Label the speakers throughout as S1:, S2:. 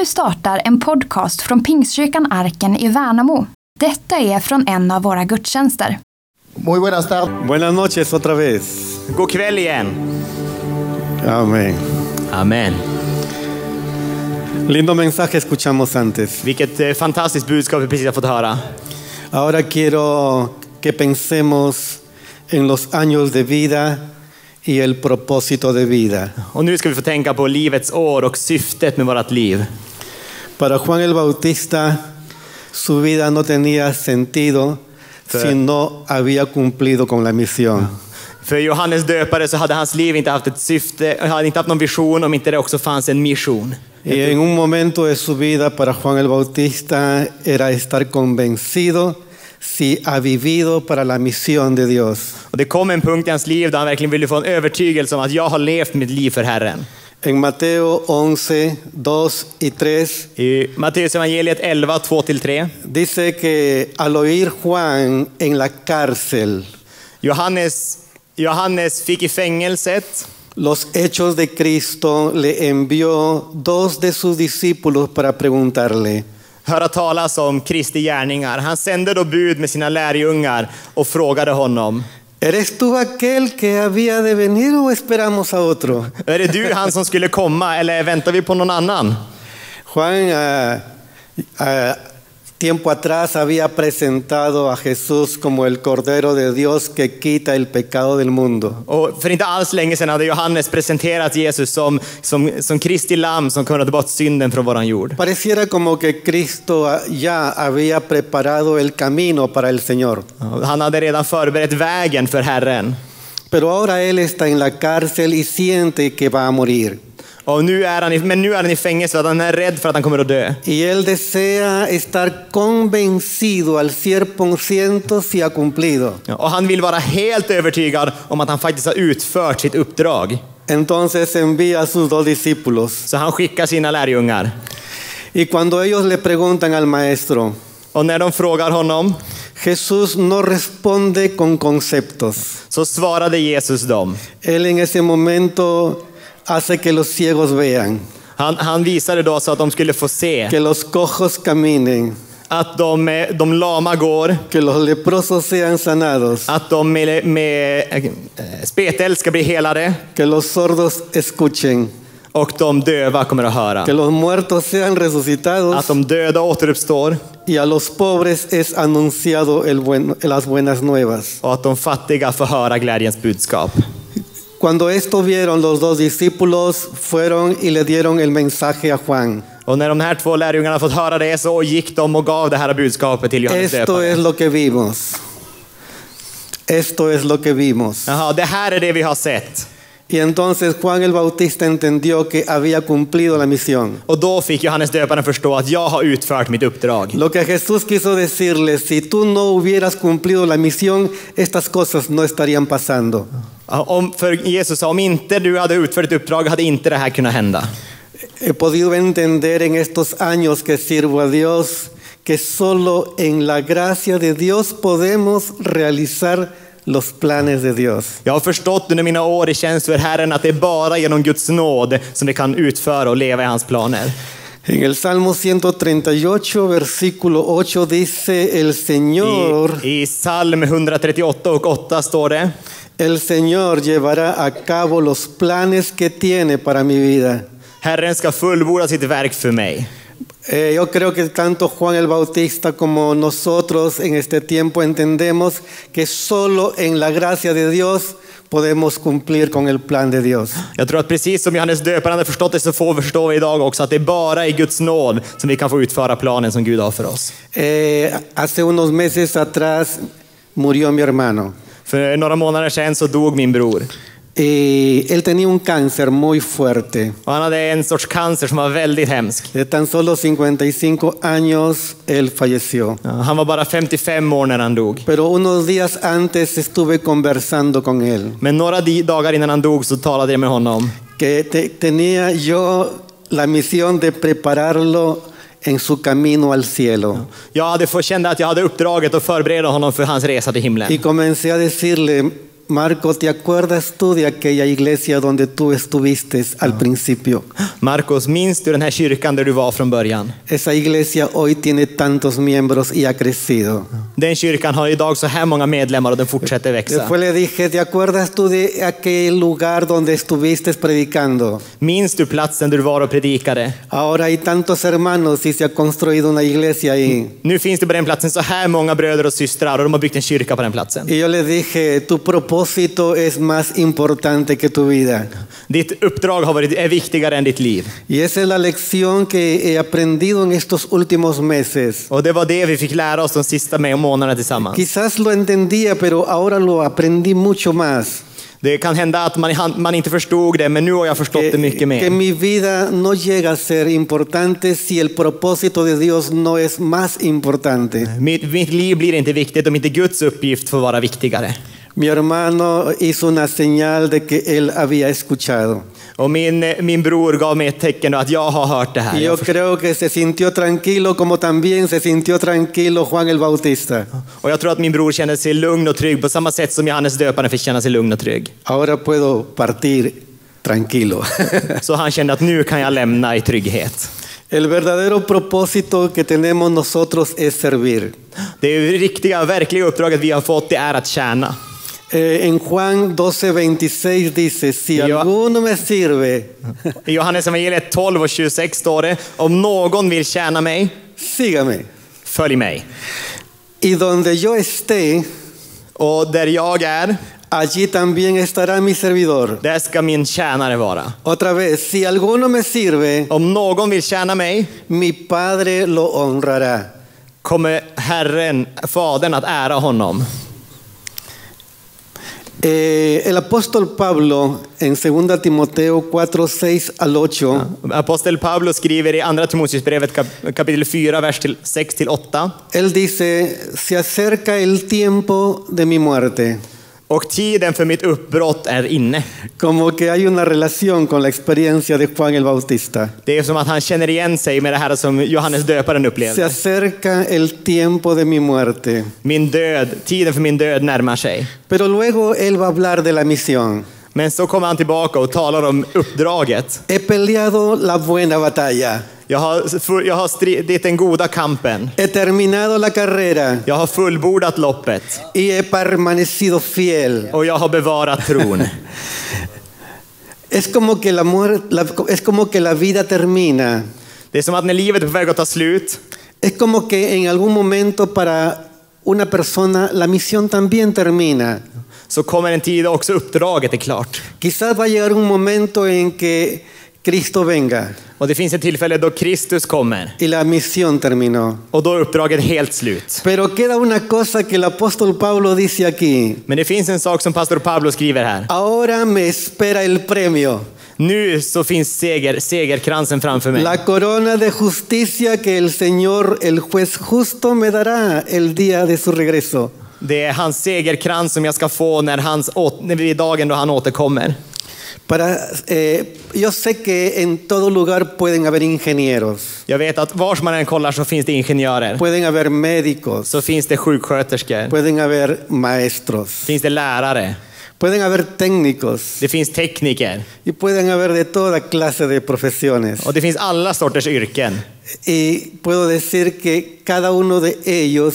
S1: Nu startar en podcast från Pingstkyrkan Arken i Värnamo. Detta är från en av våra gudstjänster.
S2: Muy buenas tardes.
S3: Buenas noches otra vez.
S4: God kväll igen.
S3: Amén.
S4: Amen.
S3: Lindo mensaje escuchamos antes.
S4: Vilket eh, fantastiskt budskap vi precis har fått höra.
S3: Ahora quiero que pensemos en los años de vida y el propósito de vida.
S4: Och nu ska vi få tänka på livets år och syftet med vårt liv.
S3: Para Juan el Bautista, su vida no tenía sentido si no había cumplido con la misión.
S4: För Johannes döpare så hade hans liv inte haft ett syfte, hade inte haft någon vision om inte det också fanns en mission.
S3: Y en un momento de su vida para Juan el Bautista era estar convencido si ha vivido para la misión de Dios.
S4: Och det kom en punkt i hans liv där han verkligen ville få en övertygelse om att jag har levt mitt liv för Herren.
S3: En Mateo 11, 2 y 3
S4: I Matteus evangeliet 11, 2-3.
S3: dice que al oír Juan en la cárcel
S4: Johannes, Johannes fick i fängelset
S3: los hechos de Cristo, le envió dos de sus discípulos para preguntarle,
S4: höra talas om Kristi gärningar. Han sände då bud med sina lärjungar och frågade honom,
S3: ¿eres tú aquel que había de venir o esperamos a otro?
S4: är det du han som skulle komma eller väntar vi på någon annan?
S3: Juan ah, ah, tiempo atrás había presentado a Jesús como el Cordero de Dios que quita el pecado del mundo.
S4: Och för inte alls länge sedan hade Johannes presenterat Jesus som, som, som Kristi lamm som kunde ta bort synden från våran jord.
S3: Pareciera como que Cristo ya había preparado el camino para el Señor.
S4: Han hade redan förberett vägen för Herren.
S3: Pero ahora Él está en la cárcel y siente que va a morir.
S4: Och nu är han i, men nu är han i fängelse för att han är rädd för att han kommer att dö.
S3: Y Él desea estar convencido al 100% si ha cumplido.
S4: Och han vill vara helt övertygad om att han faktiskt har utfört sitt uppdrag.
S3: Entonces envía a sus dos discípulos.
S4: Så han skickar sina lärjungar.
S3: Y cuando ellos le preguntan al maestro,
S4: Och när de frågar honom
S3: Jesús no responde con conceptos.
S4: så svarade Jesus dem.
S3: Él en ese momento hace que los ciegos vean,
S4: Han, han visade då så att de skulle få se.
S3: Que los cojos caminen,
S4: att de, eh, de lama går,
S3: que los leprosos sean sanados,
S4: att de med, med eh, spetälsk ska bli helade.
S3: Que los sordos escuchen,
S4: och de döva kommer att höra.
S3: que los muertos sean
S4: Att
S3: resucitados
S4: de döda återuppstår.
S3: Y a los pobres es anunciado el buen- las buenas nuevas.
S4: och att de fattiga får höra glädjens budskap.
S3: Cuando esto vieron los dos discípulos, fueron y le dieron el mensaje a Juan.
S4: Och när de här två lärjungarna fått höra det så gick de och gav det här budskapet till Johannes
S3: Esto es
S4: döparen.
S3: lo que vimos. Esto es lo que vimos.
S4: Jaha, det här är det vi har sett.
S3: Y entonces Juan el Bautista entendió que había cumplido la misión.
S4: Och då fick Johannes döparen förstå att jag har utfört mitt uppdrag.
S3: Lo que Jesús quiso decirle, si tú no hubieras cumplido la misión, estas cosas no estarían pasando.
S4: Om, för Jesus sa, om inte du hade utfört ett uppdrag hade inte det här kunnat hända.
S3: He podido entender en estos años que sirvo a Dios que solo en la gracia de Dios podemos realizar los planes de Dios.
S4: Jag har förstått under mina år i tjänst för Herren att det är bara genom Guds nåd som vi kan utföra och leva i hans planer.
S3: En el Salmo 138, versículo 8 dice, el Señor,
S4: I, I psalm 138 och 8 står det,
S3: el Señor llevará a cabo los planes que tiene para mi vida.
S4: Herren ska fullborda sitt verk för mig.
S3: Eh, yo creo que tanto Juan el Bautista como nosotros en este tiempo entendemos que solo en la gracia de Dios podemos cumplir con el plan de Dios.
S4: Jag tror att precis som Johannes döparen hade förstått det så får vi förstå idag också att det är bara i Guds nåd som vi kan få utföra planen som Gud har för oss.
S3: Eh, hace unos meses atrás murió mi hermano.
S4: För några månader sedan så dog min bror.
S3: Y él tenía un cáncer muy fuerte.
S4: Och han hade en sorts cancer som var väldigt hemsk.
S3: De tan solo 55 años él falleció.
S4: Ja, Han var bara 55 år när han dog.
S3: Pero unos días antes estuve conversando con él.
S4: Men några dagar innan han dog så talade jag med honom.
S3: Que te- tenía yo la misión de prepararlo en su camino al cielo.
S4: Jag hade kände att jag hade uppdraget att förbereda honom för hans resa till
S3: Y
S4: himlen.
S3: comencé a decirle, Marco, ¿te acuerdas tú de aquella iglesia donde tú estuviste al principio?
S4: Marcos, minns du den här kyrkan där du var från början?
S3: Esa iglesia hoy tiene tantos miembros y ha crecido.
S4: Den kyrkan har idag så här många medlemmar och den fortsätter växa.
S3: Después le dije, ¿te acuerdas tú de aquel lugar donde estuviste predicando?
S4: Minns du platsen där du var och predikade?
S3: Ahora hay tantos hermanos y se ha construido una iglesia ahí.
S4: Nu finns det på den platsen så här många bröder och systrar och de har byggt en kyrka på den platsen.
S3: Y yo le dije, tu propósito es más importante que tu vida.
S4: Ditt uppdrag har varit, är viktigare än ditt liv.
S3: Y esa es la lección que he aprendido en estos últimos meses.
S4: Och det var det vi fick lära oss de sista månaderna tillsammans.
S3: Quizás lo entendía, pero ahora lo aprendí mucho más.
S4: Det kan hända att man, man inte förstod det, men nu har jag förstått det
S3: Que,
S4: mycket
S3: que
S4: mer.
S3: mi vida no llega a ser importante si el propósito de Dios no es más importante.
S4: Mitt, mitt liv blir inte viktigt om inte Guds uppgift får vara viktigare.
S3: Mi hermano hizo una señal de que él había escuchado.
S4: Och min, min bror gav mig ett tecken att jag har hört det här.
S3: Yo creo que se sintió tranquilo como también se sintió tranquilo Juan el Bautista.
S4: Och jag tror att min bror känner sig lugn och trygg på samma sätt som Johannes döparen fick känna sig lugn och trygg.
S3: Ahora puedo partir tranquilo.
S4: Så han kände att nu kan jag lämna i trygghet.
S3: El verdadero propósito que tenemos nosotros es servir.
S4: Det riktiga, verkliga uppdraget vi har fått det är att tjäna.
S3: Eh, en Juan 12:26 dice, si alguno me sirve,
S4: I Johannes evangeliet 12 och 26 står det, om någon vill tjäna mig,
S3: sígame.
S4: följ mig.
S3: Y donde yo esté,
S4: Och där jag är,
S3: allí también estará mi servidor.
S4: där ska min tjänare vara.
S3: Otra vez, si alguno me sirve,
S4: Om någon vill tjäna mig,
S3: mi Padre lo honrará.
S4: kommer Herren, Fadern, att ära honom.
S3: Eh, el apóstol Pablo en 2 Timoteo 4, 6 al 8
S4: Apostel Paulus skriver i Andra Timoteusbrevet kap- kapitel 4, vers 6-8.
S3: Él dice, se acerca el tiempo de mi muerte.
S4: Och tiden för mitt uppbrott är inne.
S3: Como que hay una relación con la experiencia de Juan el Bautista.
S4: Det är som att han känner igen sig med det här som Johannes döparen
S3: Se
S4: upplevde.
S3: acerca el tiempo de mi muerte.
S4: Min död, tiden för min död närmar sig.
S3: Pero luego él va a hablar de la misión.
S4: Men så kommer han tillbaka och talar om uppdraget.
S3: He peleado la buena batalla.
S4: Jag har, jag har stridit den goda kampen.
S3: He terminado la carrera
S4: Jag har fullbordat loppet.
S3: y he permanecido fiel.
S4: Och jag har bevarat tron.
S3: Es como que la, la- es como que la vida termina.
S4: Det är som att när livet är på väg att ta slut,
S3: Es como que en algún momento para una persona la misión también termina.
S4: så kommer en tid också uppdraget är klart.
S3: Quizás va a llegar un momento en que Cristo venga
S4: Och det finns ett tillfälle då Kristus kommer.
S3: y la misión terminó.
S4: Och då är uppdraget helt slut.
S3: Pero queda una cosa que el apóstol Pablo dice aquí.
S4: Men det finns en sak som pastor Pablo skriver här.
S3: Ahora me espera el premio,
S4: Nu så finns seger, segerkransen framför mig.
S3: la corona de justicia que el Señor, el juez justo, me dará el día de su regreso.
S4: Det är hans segerkrans som jag ska få när, hans, å- när vi dagen då han återkommer.
S3: Para, eh, yo sé que en todo lugar pueden haber ingenieros,
S4: Jag vet att vars man än kollar så finns det ingenjörer.
S3: pueden haber médicos,
S4: Så finns det sjuksköterskor.
S3: pueden haber maestros,
S4: Finns det lärare.
S3: pueden haber técnicos
S4: Det finns tekniker.
S3: y pueden haber de toda clase de profesiones.
S4: Och det finns alla sorters yrken.
S3: Y puedo decir que cada uno de ellos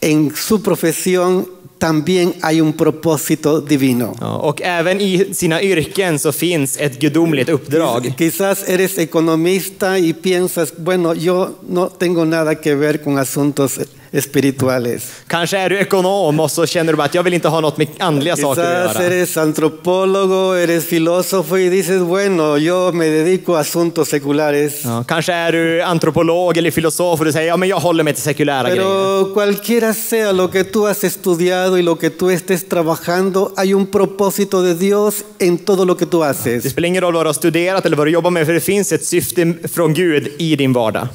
S3: en su profesión también hay un propósito divino.
S4: Ja, och även i sina yrken så finns ett gudomligt uppdrag.
S3: Quizás eres economista y piensas, bueno, yo no tengo nada que ver con asuntos espirituales.
S4: Kanske är du ekonom och så känner du bara att jag vill inte ha något med andliga saker att göra.
S3: eres antropólogo, eres filósofo y dices, bueno, yo me dedico a asuntos seculares.
S4: Ja, kanske är du antropolog eller filosof och du säger ja men jag håller mig till sekulära grejer.
S3: Pero cualquiera sea lo que tú has estudiado y lo que tú estés trabajando, hay un propósito de Dios en todo lo que tú
S4: Det
S3: haces.
S4: spelar ingen roll vad du har studerat eller vad du jobbar med för det finns ett syfte från Gud i din vardag.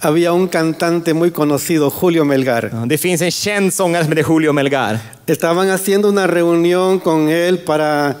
S3: Había un cantante muy conocido, Julio Melgar.
S4: Ja, Det finns en känd sångare som heter Julio Melgar.
S3: Estaban haciendo una reunión con él para,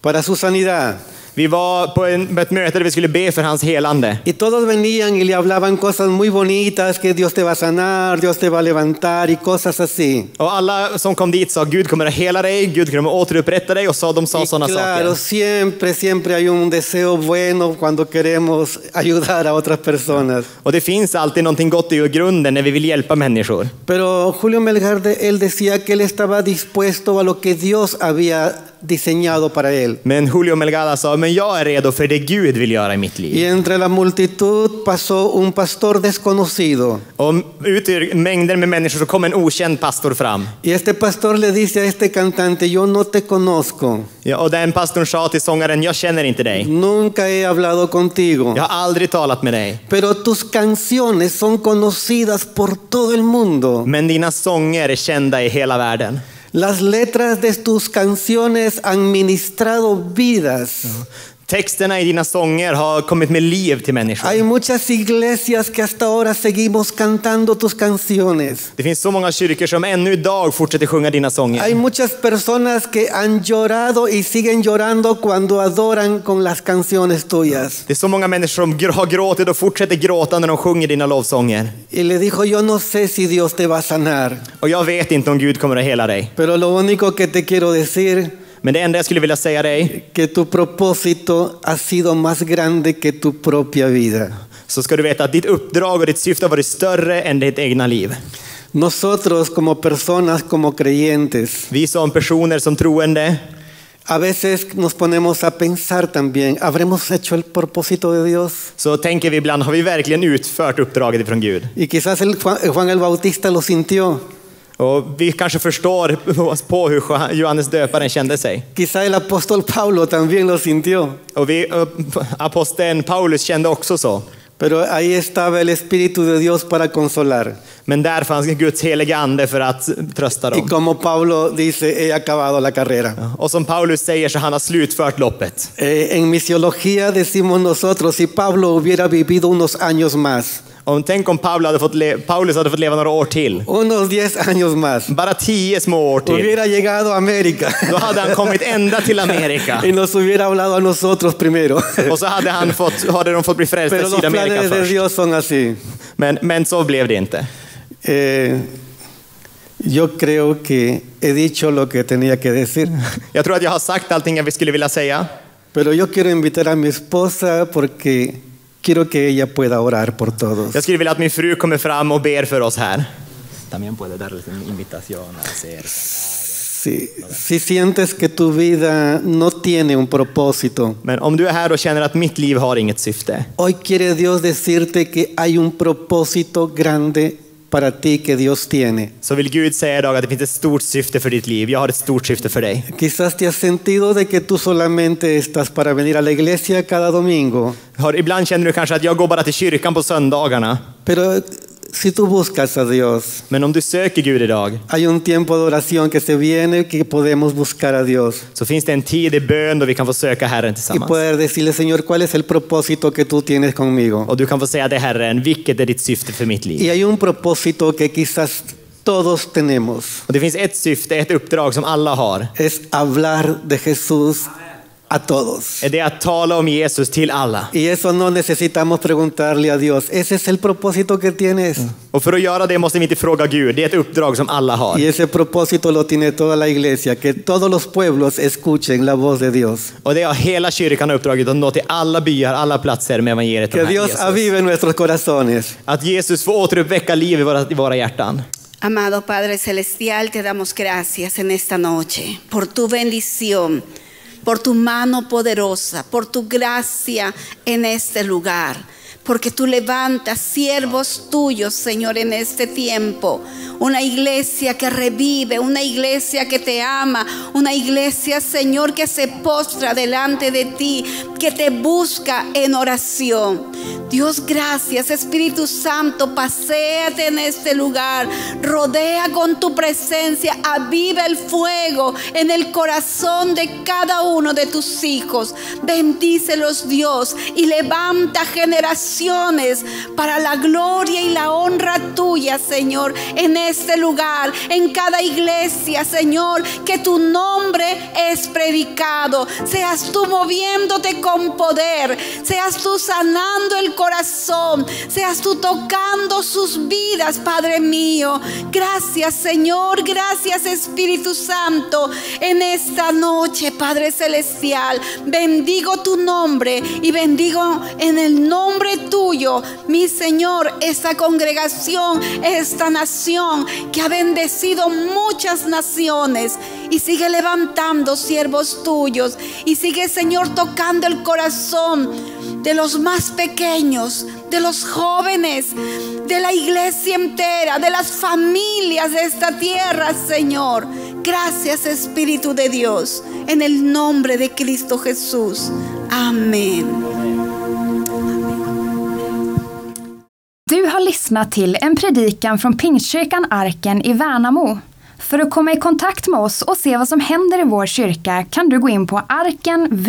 S3: para su sanidad.
S4: Vi var på en, ett möte där vi skulle be för hans helande.
S3: Y todos venían y le hablaban cosas muy bonitas, que Dios te va a sanar, Dios te va a levantar y cosas así.
S4: Och alla som kom dit sa Gud kommer att hela dig, Gud kommer att återupprätta dig och sa, de sa sådana
S3: claro,
S4: saker.
S3: siempre, siempre hay un deseo bueno cuando queremos ayudar a otras personas.
S4: Och det finns alltid någonting gott i grunden när vi vill hjälpa människor.
S3: Pero Julio Melgarde, él decía que él estaba dispuesto a lo que Dios había diseñado para él.
S4: Men Julio Melgada sa, men jag är redo för det Gud vill göra i mitt
S3: Y
S4: liv.
S3: entre la multitud pasó un pastor desconocido.
S4: Och ut ur mängder med människor så kom en okänd pastor fram.
S3: Y este pastor le dice a este cantante, yo no te conozco,
S4: Ja, och den pastorn sa till sångaren, jag känner inte dig.
S3: nunca he hablado contigo,
S4: Jag har aldrig talat med dig.
S3: pero tus canciones son conocidas por todo el mundo.
S4: Men dina sånger är kända i hela världen.
S3: Las letras de tus canciones han ministrado vidas.
S4: Texterna i dina sånger har kommit med liv till människor.
S3: Hay muchas iglesias que hasta ahora seguimos cantando tus canciones.
S4: Det finns så många kyrkor som ännu idag fortsätter sjunga dina
S3: Hay
S4: sånger.
S3: muchas personas que han llorado y siguen llorando cuando adoran con las canciones tuyas.
S4: Det är så många människor som har gråtit och fortsätter gråta när de sjunger dina lovsånger.
S3: Y le dijo, yo no sé si Dios te va a sanar,
S4: Och jag vet inte om Gud kommer att hela dig.
S3: pero lo único que te quiero decir
S4: Men det enda jag skulle vilja säga dig,
S3: que tu propósito ha sido más grande que tu propia vida.
S4: så ska du veta att ditt uppdrag och ditt syfte har varit större än ditt egna liv.
S3: Nosotros como personas, como creyentes,
S4: Vi som personer, som troende,
S3: a veces nos ponemos a pensar también, ¿habremos hecho el propósito de Dios?
S4: så tänker vi ibland, har vi verkligen utfört uppdraget ifrån Gud?
S3: Y quizás el Juan, Juan el Bautista lo sintió,
S4: Och vi kanske förstår på hur Johannes döparen kände sig.
S3: el apóstol Pablo también lo sintió.
S4: Och vi, aposteln Paulus kände också så.
S3: Pero ahí estaba el Espíritu de Dios para consolar.
S4: Men där fanns Guds heliga ande för att trösta
S3: Y
S4: dem.
S3: como Pablo dice, he acabado la carrera.
S4: Och som Paulus säger så han har slutfört loppet.
S3: Eh, en misiología decimos nosotros, si Pablo hubiera vivido unos años más,
S4: Och tänk om Paulus hade, fått le- Paulus hade fått leva några år till.
S3: unos 10 años más,
S4: Bara tio små år till.
S3: hubiera llegado a América
S4: Då hade han kommit ända till Amerika.
S3: y nos hubiera hablado a nosotros primero.
S4: Och så hade, han fått, hade de fått bli frälsta
S3: Pero
S4: i
S3: los
S4: Sydamerika
S3: planes de
S4: först.
S3: Dios son así.
S4: Men, men så blev det inte.
S3: Eh, yo creo que he dicho lo que tenía que decir,
S4: Jag tror att jag har sagt allting jag skulle vilja säga.
S3: pero yo quiero invitar a mi esposa porque quiero que ella pueda orar por todos.
S4: Jag skulle vilja att min fru kommer fram och ber för oss här. También puede darles en invitación a hacer.
S3: Si, si sientes que tu vida no tiene un propósito,
S4: Men om du är här och känner att mitt liv har inget syfte.
S3: hoy quiere Dios decirte que hay un propósito grande para ti que Dios tiene.
S4: Så vill Gud säga idag att det finns ett stort syfte för ditt liv. Jag har ett stort syfte för dig.
S3: Quizás te has sentido de que tú solamente estás para venir a la iglesia cada domingo,
S4: Har, ibland känner du kanske att jag går bara till kyrkan på söndagarna.
S3: pero si tú buscas a Dios,
S4: Men om du söker Gud idag
S3: hay un tiempo de oración que se viene que podemos buscar a Dios
S4: så finns det en tid i bön då vi kan få söka Herren
S3: y
S4: tillsammans.
S3: poder decirle, Señor, ¿cuál es el propósito que tú tienes conmigo?
S4: Och du kan få säga till Herren, vilket är ditt syfte för mitt liv?
S3: Y hay un propósito que quizás todos tenemos,
S4: Och det finns ett syfte, ett uppdrag som alla har.
S3: es hablar de Jesús a todos.
S4: Är att tala om Jesus till alla.
S3: Y eso no necesitamos preguntarle a Dios. Ese es el propósito que tienes.
S4: Och för att göra det måste vi inte fråga Gud. Det är ett uppdrag som alla har.
S3: Y ese propósito lo tiene toda la iglesia, que todos los pueblos escuchen la voz de Dios.
S4: Och det har hela kyrkan uppdraget att nå till alla byar, alla platser med evangeliet om
S3: Que Dios
S4: Jesus.
S3: avive nuestros corazones.
S4: Att Jesus får återuppväcka liv i våra, i våra hjärtan.
S5: Amado Padre Celestial, te damos gracias en esta noche por tu bendición, por tu mano poderosa, por tu gracia en este lugar. Porque tú levantas siervos tuyos, Señor, en este tiempo. Una iglesia que revive, una iglesia que te ama, una iglesia, Señor, que se postra delante de ti, que te busca en oración. Dios, gracias, Espíritu Santo, paséate en este lugar, rodea con tu presencia, aviva el fuego en el corazón de cada uno de tus hijos. Bendícelos, Dios, y levanta generaciones para la gloria y la honra tuya, Señor, en este lugar, en cada iglesia, Señor, que tu nombre es predicado. Seas tú moviéndote con poder, seas tú sanando el corazón, seas tú tocando sus vidas, Padre mío. Gracias, Señor, gracias, Espíritu Santo, en esta noche, Padre Celestial. Bendigo tu nombre y bendigo en el nombre tuyo, mi Señor, esta congregación, esta nación que ha bendecido muchas naciones y sigue levantando siervos tuyos y sigue, Señor, tocando el corazón de los más pequeños, de los jóvenes, de la iglesia entera, de las familias de esta tierra, Señor. Gracias, Espíritu de Dios, en el nombre de Cristo Jesús. Amen.
S1: Du har lyssnat till en predikan från Pingstkyrkan Arken i Värnamo. För att komma i kontakt med oss och se vad som händer i vår kyrka kan du gå in på arkenvmo.se